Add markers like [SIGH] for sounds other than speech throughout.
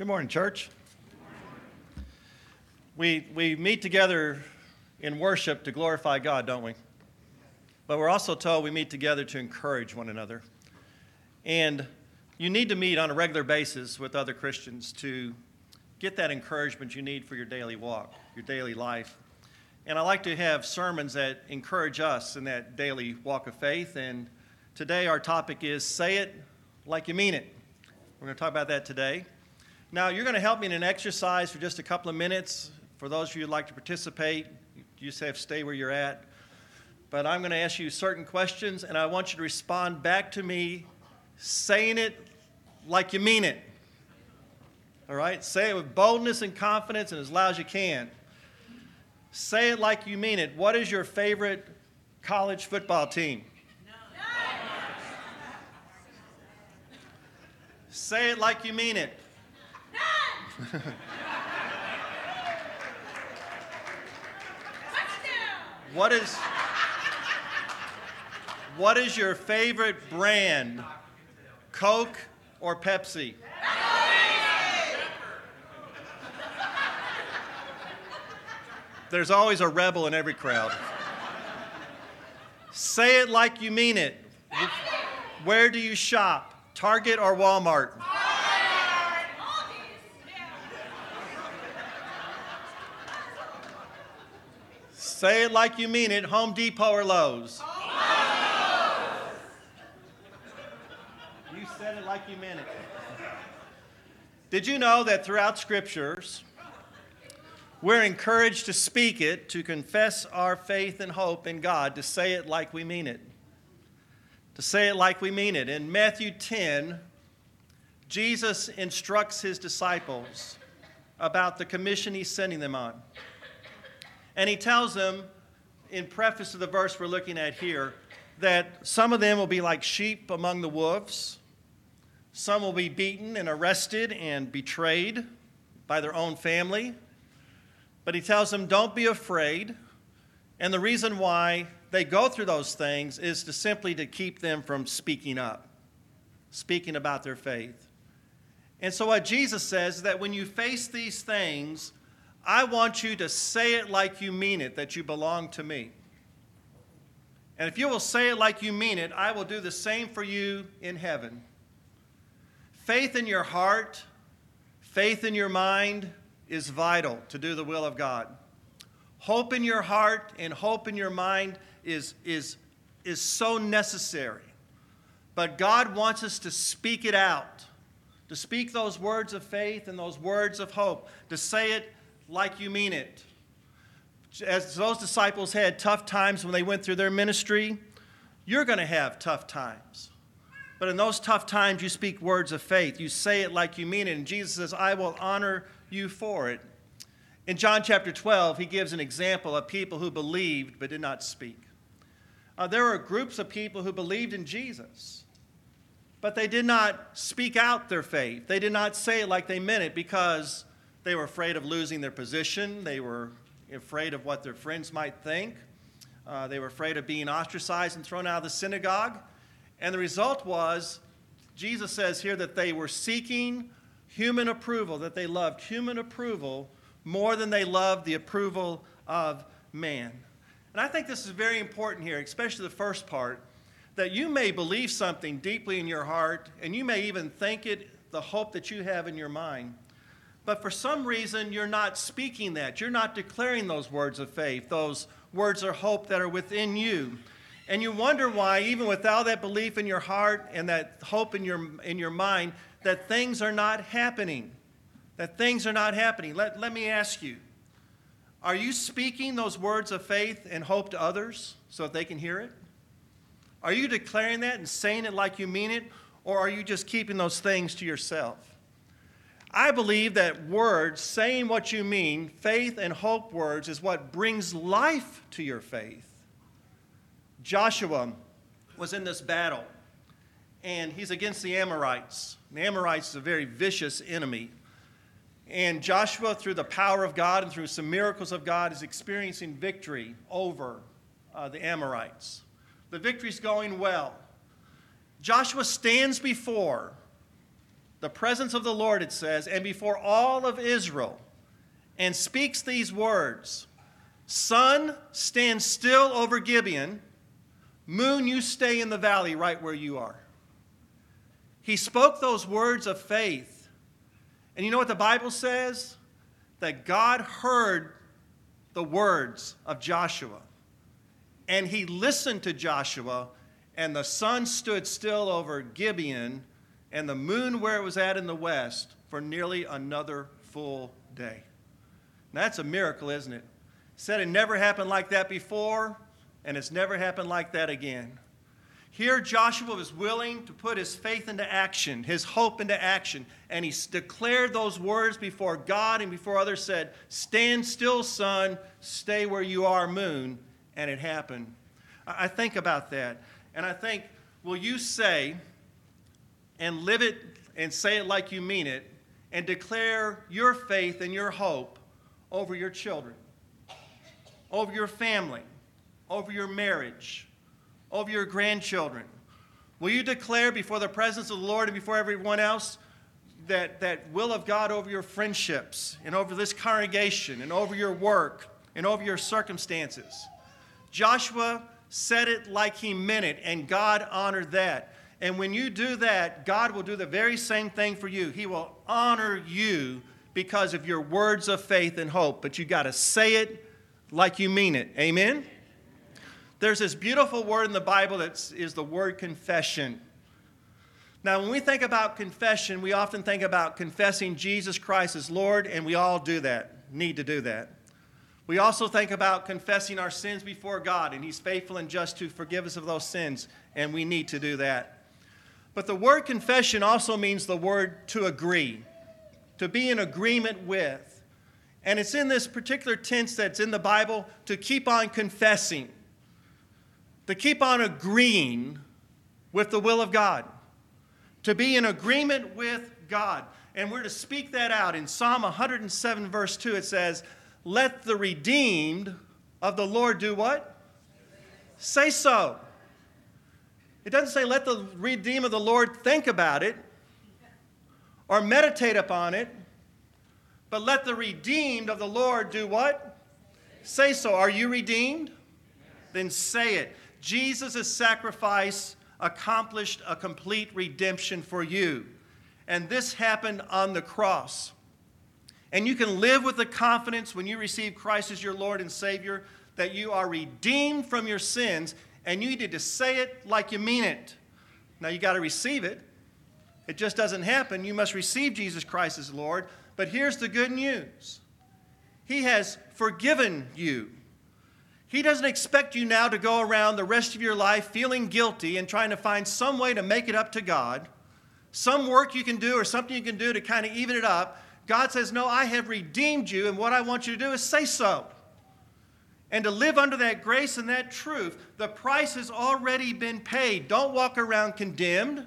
Good morning, church. We, we meet together in worship to glorify God, don't we? But we're also told we meet together to encourage one another. And you need to meet on a regular basis with other Christians to get that encouragement you need for your daily walk, your daily life. And I like to have sermons that encourage us in that daily walk of faith. And today our topic is Say It Like You Mean It. We're going to talk about that today. Now, you're going to help me in an exercise for just a couple of minutes. For those of you who'd like to participate, you just have to stay where you're at. But I'm going to ask you certain questions, and I want you to respond back to me saying it like you mean it. All right? Say it with boldness and confidence and as loud as you can. Say it like you mean it. What is your favorite college football team? Say it like you mean it. What is What is your favorite brand? Coke or Pepsi? There's always a rebel in every crowd. Say it like you mean it. Where do you shop? Target or Walmart? Say it like you mean it. Home Depot or Lowe's? You said it like you meant it. Did you know that throughout scriptures, we're encouraged to speak it, to confess our faith and hope in God, to say it like we mean it? To say it like we mean it. In Matthew 10, Jesus instructs his disciples about the commission he's sending them on. And he tells them, in preface to the verse we're looking at here, that some of them will be like sheep among the wolves, some will be beaten and arrested and betrayed by their own family. But he tells them, don't be afraid. And the reason why they go through those things is to simply to keep them from speaking up, speaking about their faith. And so what Jesus says is that when you face these things, I want you to say it like you mean it, that you belong to me. And if you will say it like you mean it, I will do the same for you in heaven. Faith in your heart, faith in your mind is vital to do the will of God. Hope in your heart and hope in your mind is, is, is so necessary. But God wants us to speak it out, to speak those words of faith and those words of hope, to say it like you mean it. As those disciples had tough times when they went through their ministry, you're going to have tough times. But in those tough times, you speak words of faith. You say it like you mean it. And Jesus says, I will honor you for it. In John chapter 12, he gives an example of people who believed but did not speak. Uh, there were groups of people who believed in Jesus, but they did not speak out their faith. They did not say it like they meant it because they were afraid of losing their position. They were afraid of what their friends might think. Uh, they were afraid of being ostracized and thrown out of the synagogue. And the result was, Jesus says here that they were seeking human approval, that they loved human approval more than they loved the approval of man. And I think this is very important here, especially the first part, that you may believe something deeply in your heart, and you may even think it the hope that you have in your mind. But for some reason, you're not speaking that. You're not declaring those words of faith, those words of hope that are within you. And you wonder why, even without that belief in your heart and that hope in your, in your mind, that things are not happening. That things are not happening. Let, let me ask you are you speaking those words of faith and hope to others so that they can hear it? Are you declaring that and saying it like you mean it? Or are you just keeping those things to yourself? I believe that words, saying what you mean, faith and hope words, is what brings life to your faith. Joshua was in this battle, and he's against the Amorites. The Amorites is a very vicious enemy. And Joshua, through the power of God and through some miracles of God, is experiencing victory over uh, the Amorites. The victory's going well. Joshua stands before the presence of the Lord, it says, and before all of Israel, and speaks these words Sun, stand still over Gibeon. Moon, you stay in the valley right where you are. He spoke those words of faith. And you know what the Bible says? That God heard the words of Joshua. And he listened to Joshua, and the sun stood still over Gibeon, and the moon where it was at in the west for nearly another full day. That's a miracle, isn't it? Said it never happened like that before, and it's never happened like that again. Here, Joshua was willing to put his faith into action, his hope into action, and he declared those words before God and before others said, Stand still, sun, stay where you are, moon. And it happened. I think about that, and I think, will you say and live it and say it like you mean it and declare your faith and your hope over your children, over your family, over your marriage? over your grandchildren? Will you declare before the presence of the Lord and before everyone else that, that will of God over your friendships and over this congregation and over your work and over your circumstances? Joshua said it like he meant it, and God honored that. And when you do that, God will do the very same thing for you. He will honor you because of your words of faith and hope, but you got to say it like you mean it. Amen? There's this beautiful word in the Bible that is the word confession. Now, when we think about confession, we often think about confessing Jesus Christ as Lord, and we all do that, need to do that. We also think about confessing our sins before God, and He's faithful and just to forgive us of those sins, and we need to do that. But the word confession also means the word to agree, to be in agreement with. And it's in this particular tense that's in the Bible to keep on confessing to keep on agreeing with the will of God, to be in agreement with God. And we're to speak that out. In Psalm 107, verse 2, it says, Let the redeemed of the Lord do what? Say so. It doesn't say, Let the redeemer of the Lord think about it or meditate upon it, but let the redeemed of the Lord do what? Say so. Are you redeemed? Then say it. Jesus' sacrifice accomplished a complete redemption for you. And this happened on the cross. And you can live with the confidence when you receive Christ as your Lord and Savior that you are redeemed from your sins, and you need to say it like you mean it. Now, you got to receive it. It just doesn't happen. You must receive Jesus Christ as Lord. But here's the good news He has forgiven you. He doesn't expect you now to go around the rest of your life feeling guilty and trying to find some way to make it up to God, some work you can do or something you can do to kind of even it up. God says, No, I have redeemed you, and what I want you to do is say so. And to live under that grace and that truth, the price has already been paid. Don't walk around condemned.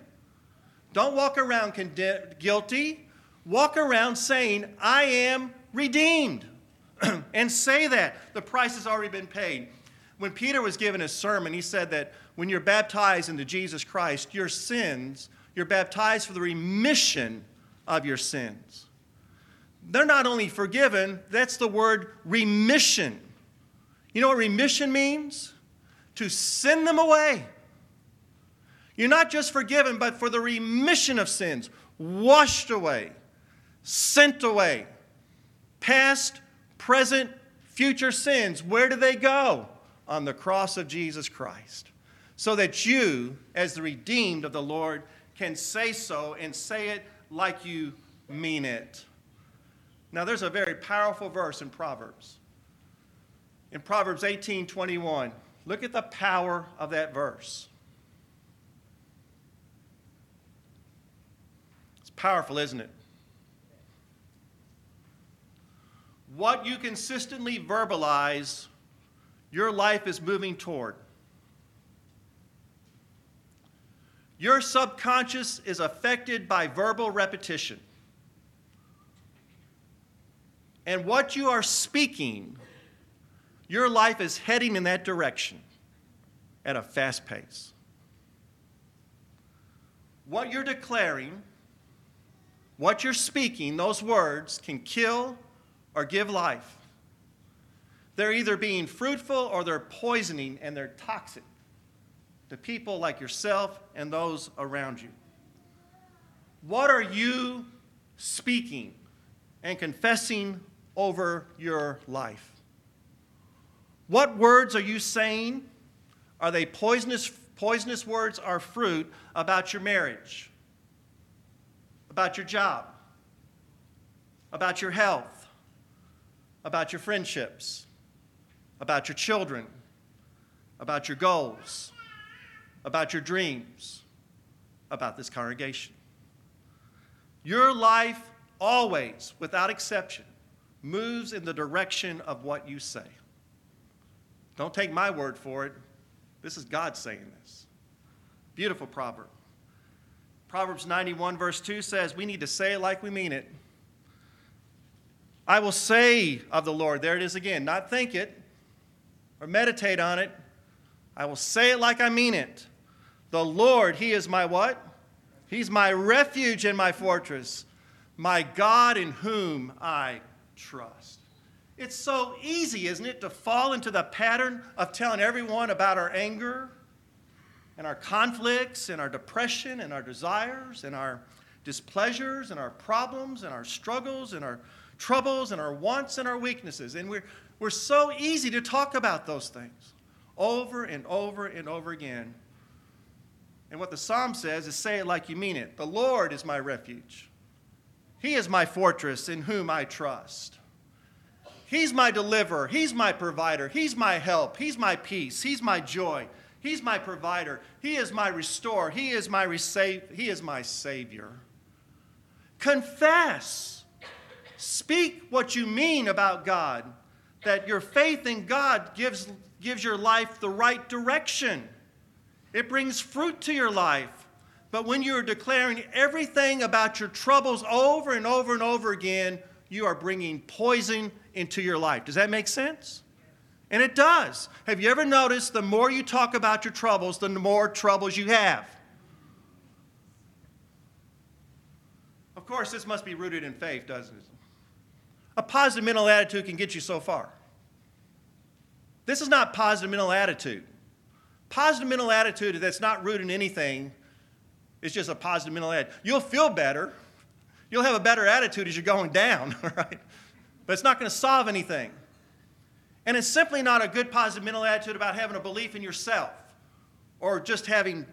Don't walk around condemn- guilty. Walk around saying, I am redeemed. [CLEARS THROAT] and say that. The price has already been paid. When Peter was given his sermon, he said that when you're baptized into Jesus Christ, your sins, you're baptized for the remission of your sins. They're not only forgiven, that's the word remission. You know what remission means? To send them away. You're not just forgiven, but for the remission of sins, washed away, sent away, past, present, future sins, where do they go? On the cross of Jesus Christ. So that you, as the redeemed of the Lord, can say so and say it like you mean it. Now, there's a very powerful verse in Proverbs. In Proverbs 18 21, look at the power of that verse. It's powerful, isn't it? what you consistently verbalize, your life is moving toward. Your subconscious is affected by verbal repetition. And what you are speaking, your life is heading in that direction at a fast pace. What you're declaring what you're speaking, those words, can kill or give life. They're either being fruitful or they're poisoning and they're toxic to people like yourself and those around you. What are you speaking and confessing over your life? What words are you saying? Are they poisonous, poisonous words or fruit about your marriage, about your job, about your health, about your friendships, about your children, about your goals, about your dreams, about this congregation? Your life always, without exception, moves in the direction of what you say. Don't take my word for it. This is God saying this. Beautiful proverb. Proverbs 91, verse 2 says, We need to say it like we mean it. I will say of the Lord, there it is again, not think it or meditate on it. I will say it like I mean it. The Lord, He is my what? He's my refuge and my fortress, my God in whom I trust. It's so easy, isn't it, to fall into the pattern of telling everyone about our anger and our conflicts and our depression and our desires and our displeasures and our problems and our struggles and our troubles and our wants and our weaknesses. And we're, we're so easy to talk about those things over and over and over again. And what the psalm says is say it like you mean it. The Lord is my refuge, He is my fortress in whom I trust. He's my deliverer. He's my provider. He's my help. He's my peace. He's my joy. He's my provider. He is my restorer. He is my resave. He is my savior. Confess. Speak what you mean about God. That your faith in God gives, gives your life the right direction. It brings fruit to your life. But when you're declaring everything about your troubles over and over and over again, you are bringing poison into your life. Does that make sense? And it does. Have you ever noticed the more you talk about your troubles, the more troubles you have? Of course, this must be rooted in faith, doesn't it? A positive mental attitude can get you so far. This is not positive mental attitude. Positive mental attitude that's not rooted in anything is just a positive mental attitude. You'll feel better. You'll have a better attitude as you're going down, [LAUGHS] right? but it's not going to solve anything. And it's simply not a good positive mental attitude about having a belief in yourself or just having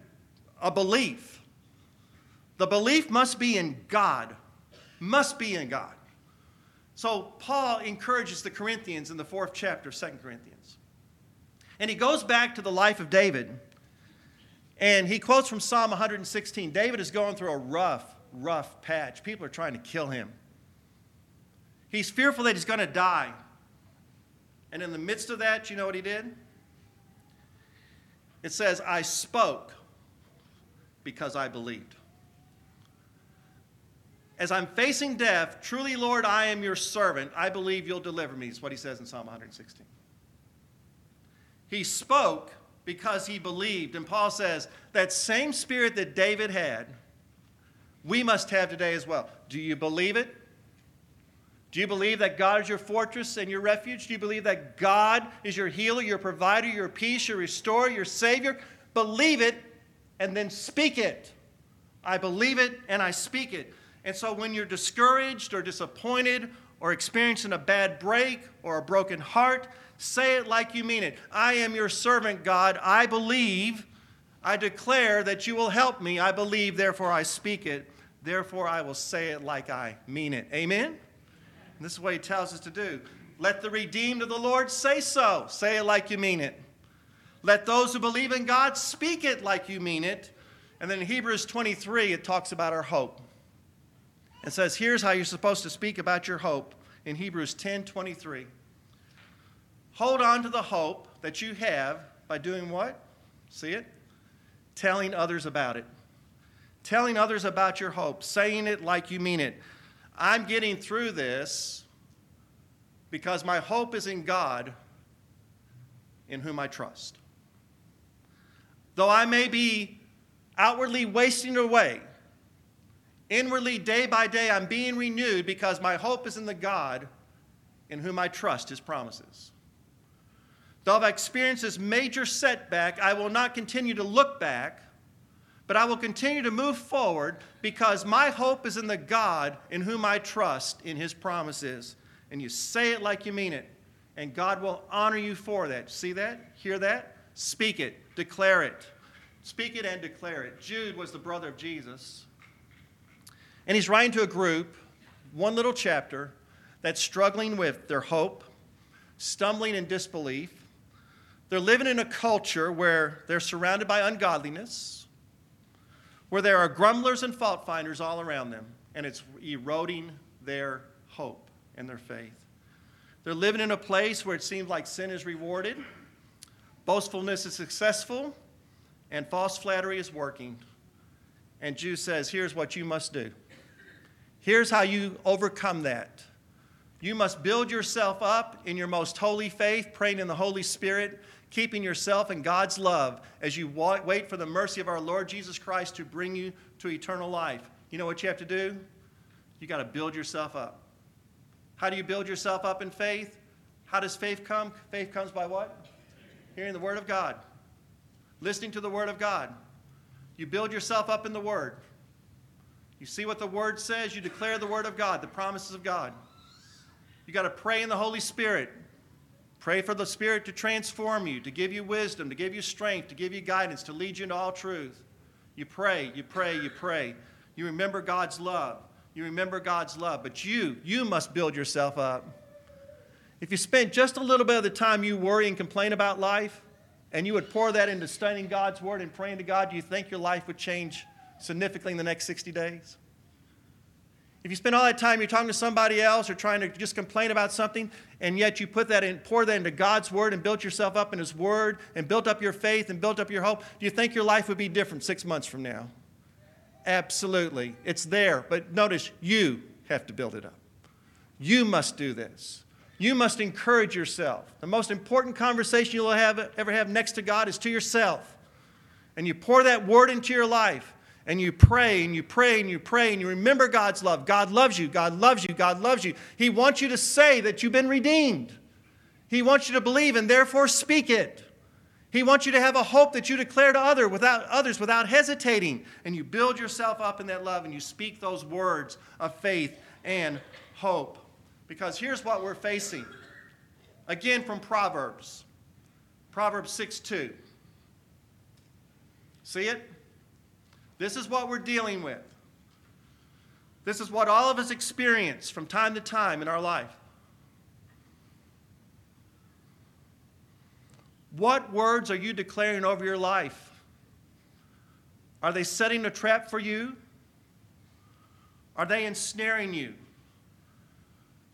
a belief. The belief must be in God, must be in God. So Paul encourages the Corinthians in the fourth chapter of 2 Corinthians. And he goes back to the life of David. And he quotes from Psalm 116. David is going through a rough, rough patch. People are trying to kill him. He's fearful that he's going to die. And in the midst of that, you know what he did? It says, I spoke because I believed. As I'm facing death, truly, Lord, I am your servant. I believe you'll deliver me, is what he says in Psalm 116. He spoke because he believed. And Paul says, that same spirit that David had, we must have today as well. Do you believe it? Do you believe that God is your fortress and your refuge? Do you believe that God is your healer, your provider, your peace, your restorer, your savior? Believe it and then speak it. I believe it and I speak it. And so when you're discouraged or disappointed or experiencing a bad break or a broken heart, say it like you mean it. I am your servant, God. I believe. I declare that you will help me. I believe, therefore I speak it. Therefore I will say it like I mean it. Amen? This is what he tells us to do. Let the redeemed of the Lord say so. Say it like you mean it. Let those who believe in God speak it like you mean it. And then in Hebrews 23, it talks about our hope. It says, here's how you're supposed to speak about your hope in Hebrews 10 23. Hold on to the hope that you have by doing what? See it? Telling others about it. Telling others about your hope, saying it like you mean it. I'm getting through this because my hope is in God in whom I trust. Though I may be outwardly wasting away, Inwardly, day by day, I'm being renewed because my hope is in the God in whom I trust his promises. Though I've experienced this major setback, I will not continue to look back, but I will continue to move forward because my hope is in the God in whom I trust in his promises. And you say it like you mean it, and God will honor you for that. See that? Hear that? Speak it, declare it. Speak it and declare it. Jude was the brother of Jesus. And he's writing to a group, one little chapter, that's struggling with their hope, stumbling in disbelief. They're living in a culture where they're surrounded by ungodliness, where there are grumblers and fault finders all around them, and it's eroding their hope and their faith. They're living in a place where it seems like sin is rewarded, boastfulness is successful, and false flattery is working. And Jude says, Here's what you must do. Here's how you overcome that. You must build yourself up in your most holy faith, praying in the Holy Spirit, keeping yourself in God's love as you wait for the mercy of our Lord Jesus Christ to bring you to eternal life. You know what you have to do? You got to build yourself up. How do you build yourself up in faith? How does faith come? Faith comes by what? Hearing the Word of God, listening to the Word of God. You build yourself up in the Word. You see what the Word says, you declare the Word of God, the promises of God. You got to pray in the Holy Spirit. Pray for the Spirit to transform you, to give you wisdom, to give you strength, to give you guidance, to lead you into all truth. You pray, you pray, you pray. You remember God's love. You remember God's love. But you, you must build yourself up. If you spent just a little bit of the time you worry and complain about life, and you would pour that into studying God's Word and praying to God, do you think your life would change significantly in the next 60 days? If you spend all that time you're talking to somebody else or trying to just complain about something, and yet you put that in, pour that into God's Word and built yourself up in His Word and built up your faith and built up your hope, do you think your life would be different six months from now? Absolutely. It's there. But notice, you have to build it up. You must do this. You must encourage yourself. The most important conversation you'll have, ever have next to God is to yourself. And you pour that word into your life and you pray and you pray and you pray and you remember God's love. God loves you. God loves you. God loves you. He wants you to say that you've been redeemed. He wants you to believe and therefore speak it. He wants you to have a hope that you declare to other without, others without hesitating. And you build yourself up in that love and you speak those words of faith and hope. Because here's what we're facing. Again from Proverbs. Proverbs 6 2. See it? This is what we're dealing with. This is what all of us experience from time to time in our life. What words are you declaring over your life? Are they setting a trap for you? Are they ensnaring you?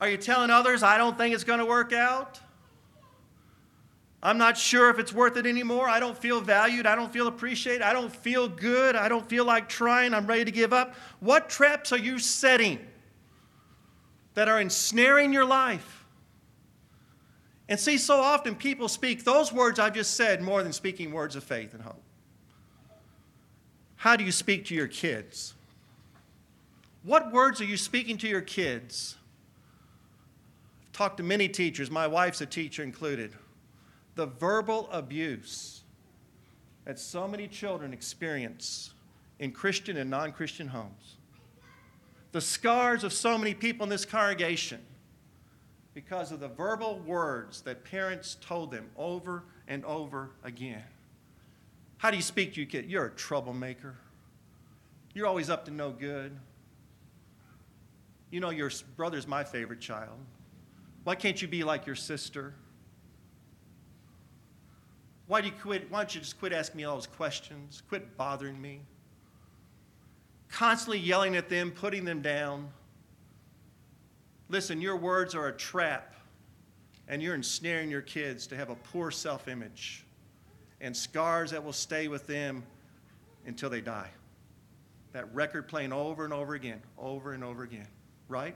Are you telling others, I don't think it's going to work out? I'm not sure if it's worth it anymore. I don't feel valued. I don't feel appreciated. I don't feel good. I don't feel like trying. I'm ready to give up. What traps are you setting that are ensnaring your life? And see, so often people speak those words I've just said more than speaking words of faith and hope. How do you speak to your kids? What words are you speaking to your kids? I've talked to many teachers, my wife's a teacher included the verbal abuse that so many children experience in Christian and non Christian homes. The scars of so many people in this congregation because of the verbal words that parents told them over and over again. How do you speak to your kid? You're a troublemaker. You're always up to no good. You know, your brother's my favorite child. Why can't you be like your sister? Why, do you quit, why don't you just quit asking me all those questions? Quit bothering me. Constantly yelling at them, putting them down. Listen, your words are a trap, and you're ensnaring your kids to have a poor self image and scars that will stay with them until they die. That record playing over and over again, over and over again, right?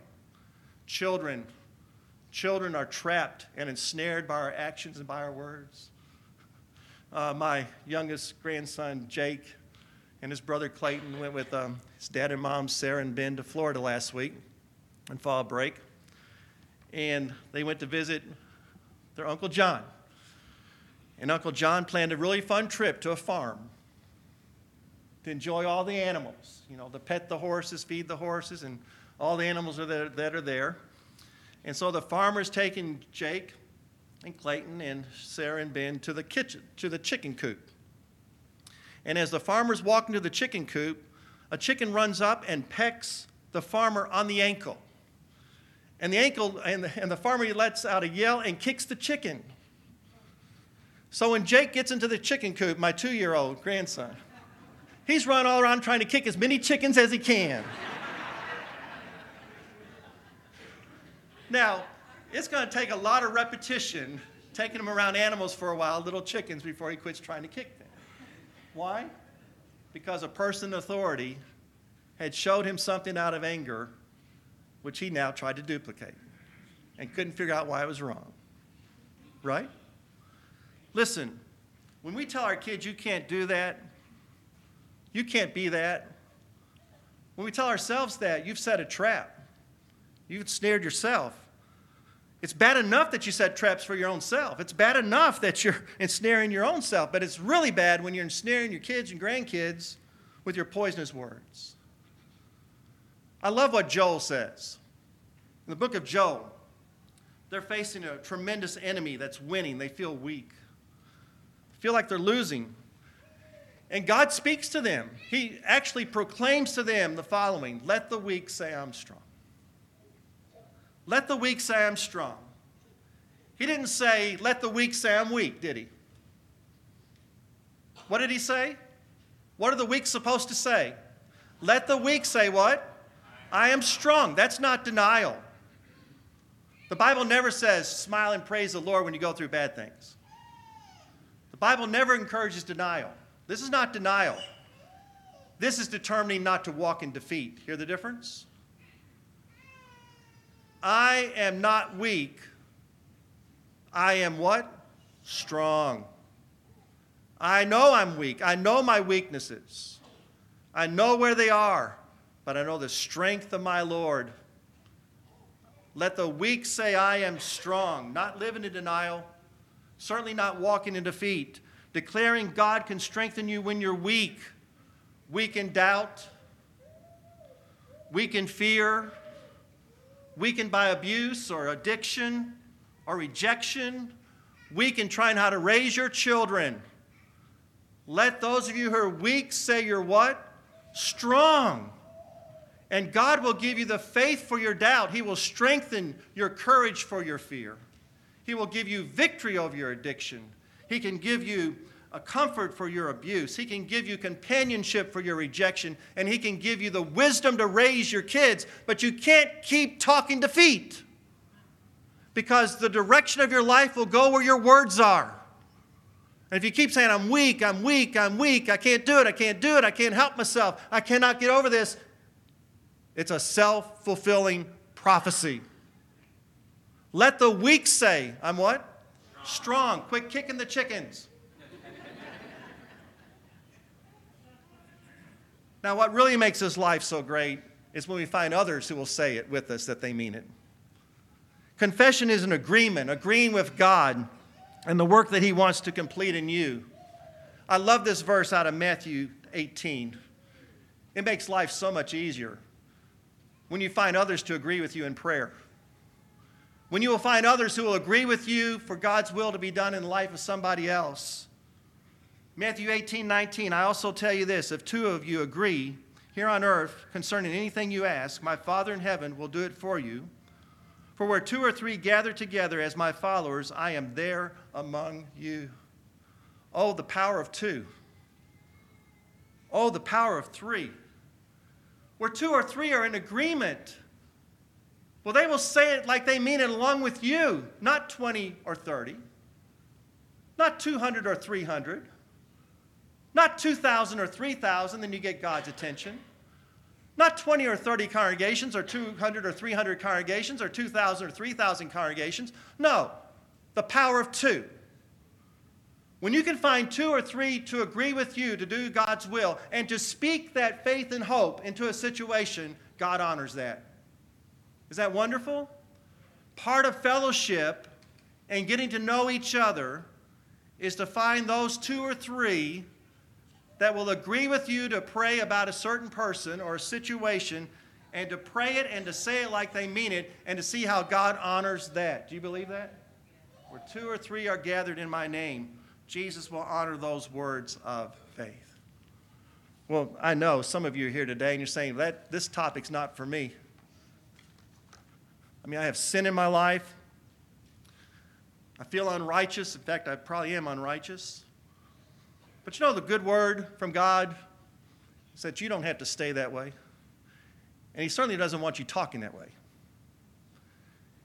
Children, children are trapped and ensnared by our actions and by our words. Uh, my youngest grandson, Jake, and his brother Clayton went with um, his dad and mom, Sarah and Ben, to Florida last week on fall break. And they went to visit their Uncle John. And Uncle John planned a really fun trip to a farm to enjoy all the animals, you know, to pet the horses, feed the horses, and all the animals are there, that are there. And so the farmer's taking Jake and Clayton and Sarah and Ben to the kitchen, to the chicken coop. And as the farmer's walking to the chicken coop, a chicken runs up and pecks the farmer on the ankle. And the ankle and the, and the farmer lets out a yell and kicks the chicken. So when Jake gets into the chicken coop, my two-year-old grandson, he's running all around trying to kick as many chickens as he can. now, it's going to take a lot of repetition taking him around animals for a while, little chickens, before he quits trying to kick them. Why? Because a person in authority had showed him something out of anger, which he now tried to duplicate and couldn't figure out why it was wrong. Right? Listen, when we tell our kids you can't do that, you can't be that, when we tell ourselves that, you've set a trap. You've snared yourself. It's bad enough that you set traps for your own self. It's bad enough that you're [LAUGHS] ensnaring your own self, but it's really bad when you're ensnaring your kids and grandkids with your poisonous words. I love what Joel says. In the book of Joel, they're facing a tremendous enemy that's winning. They feel weak, feel like they're losing. And God speaks to them. He actually proclaims to them the following Let the weak say, I'm strong. Let the weak say I'm strong. He didn't say, let the weak say I'm weak, did he? What did he say? What are the weak supposed to say? Let the weak say what? I am strong. That's not denial. The Bible never says smile and praise the Lord when you go through bad things. The Bible never encourages denial. This is not denial. This is determining not to walk in defeat. Hear the difference? I am not weak. I am what? Strong. I know I'm weak. I know my weaknesses. I know where they are, but I know the strength of my Lord. Let the weak say, I am strong, not living in denial, certainly not walking in defeat, declaring God can strengthen you when you're weak, weak in doubt, weak in fear, weakened by abuse or addiction or rejection, weak in trying how to raise your children. Let those of you who are weak say you're what? Strong. And God will give you the faith for your doubt. He will strengthen your courage for your fear. He will give you victory over your addiction. He can give you a comfort for your abuse. He can give you companionship for your rejection. And He can give you the wisdom to raise your kids. But you can't keep talking defeat because the direction of your life will go where your words are. And if you keep saying, I'm weak, I'm weak, I'm weak, I can't do it, I can't do it, I can't help myself, I cannot get over this, it's a self fulfilling prophecy. Let the weak say, I'm what? Strong. Strong. Quit kicking the chickens. Now, what really makes this life so great is when we find others who will say it with us that they mean it. Confession is an agreement, agreeing with God and the work that He wants to complete in you. I love this verse out of Matthew 18. It makes life so much easier when you find others to agree with you in prayer. When you will find others who will agree with you for God's will to be done in the life of somebody else. Matthew 18, 19, I also tell you this if two of you agree here on earth concerning anything you ask, my Father in heaven will do it for you. For where two or three gather together as my followers, I am there among you. Oh, the power of two. Oh, the power of three. Where two or three are in agreement, well, they will say it like they mean it along with you, not 20 or 30, not 200 or 300. Not 2,000 or 3,000, then you get God's attention. Not 20 or 30 congregations or 200 or 300 congregations or 2,000 or 3,000 congregations. No, the power of two. When you can find two or three to agree with you to do God's will and to speak that faith and hope into a situation, God honors that. Is that wonderful? Part of fellowship and getting to know each other is to find those two or three that will agree with you to pray about a certain person or a situation and to pray it and to say it like they mean it and to see how God honors that. Do you believe that? Where two or three are gathered in my name, Jesus will honor those words of faith. Well, I know some of you are here today and you're saying that this topic's not for me. I mean, I have sin in my life. I feel unrighteous. In fact, I probably am unrighteous. But you know, the good word from God is that you don't have to stay that way. And He certainly doesn't want you talking that way.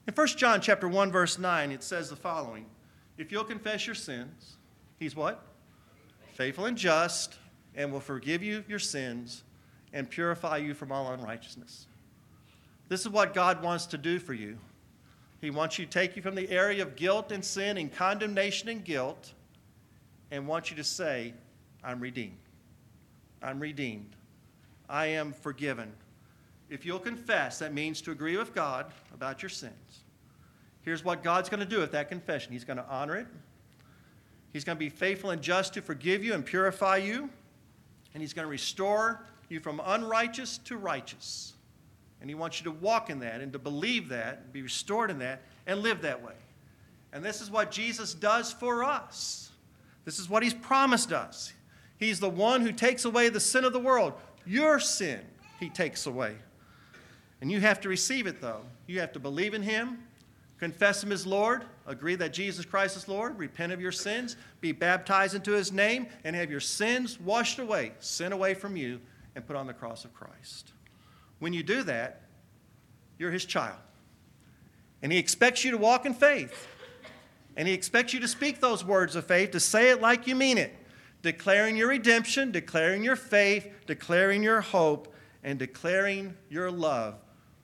In 1 John chapter 1, verse 9, it says the following If you'll confess your sins, He's what? Faithful and just, and will forgive you your sins and purify you from all unrighteousness. This is what God wants to do for you. He wants you to take you from the area of guilt and sin and condemnation and guilt and want you to say, I'm redeemed. I'm redeemed. I am forgiven. If you'll confess, that means to agree with God about your sins. Here's what God's going to do with that confession He's going to honor it, He's going to be faithful and just to forgive you and purify you, and He's going to restore you from unrighteous to righteous. And He wants you to walk in that and to believe that, and be restored in that, and live that way. And this is what Jesus does for us. This is what He's promised us. He's the one who takes away the sin of the world. Your sin, He takes away. And you have to receive it, though. You have to believe in Him, confess Him as Lord, agree that Jesus Christ is Lord, repent of your sins, be baptized into His name, and have your sins washed away, sin away from you, and put on the cross of Christ. When you do that, you're His child. And He expects you to walk in faith. And He expects you to speak those words of faith, to say it like you mean it, declaring your redemption, declaring your faith, declaring your hope, and declaring your love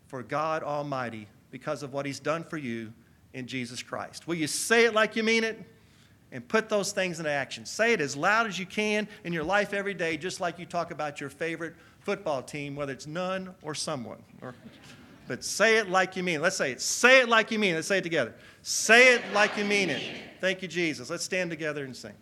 for God Almighty because of what He's done for you in Jesus Christ. Will you say it like you mean it? And put those things into action. Say it as loud as you can in your life every day, just like you talk about your favorite football team, whether it's none or someone. Or, but say it like you mean it. Let's say it. Say it like you mean it. Let's say it together. Say it like you mean it. Thank you, Jesus. Let's stand together and sing.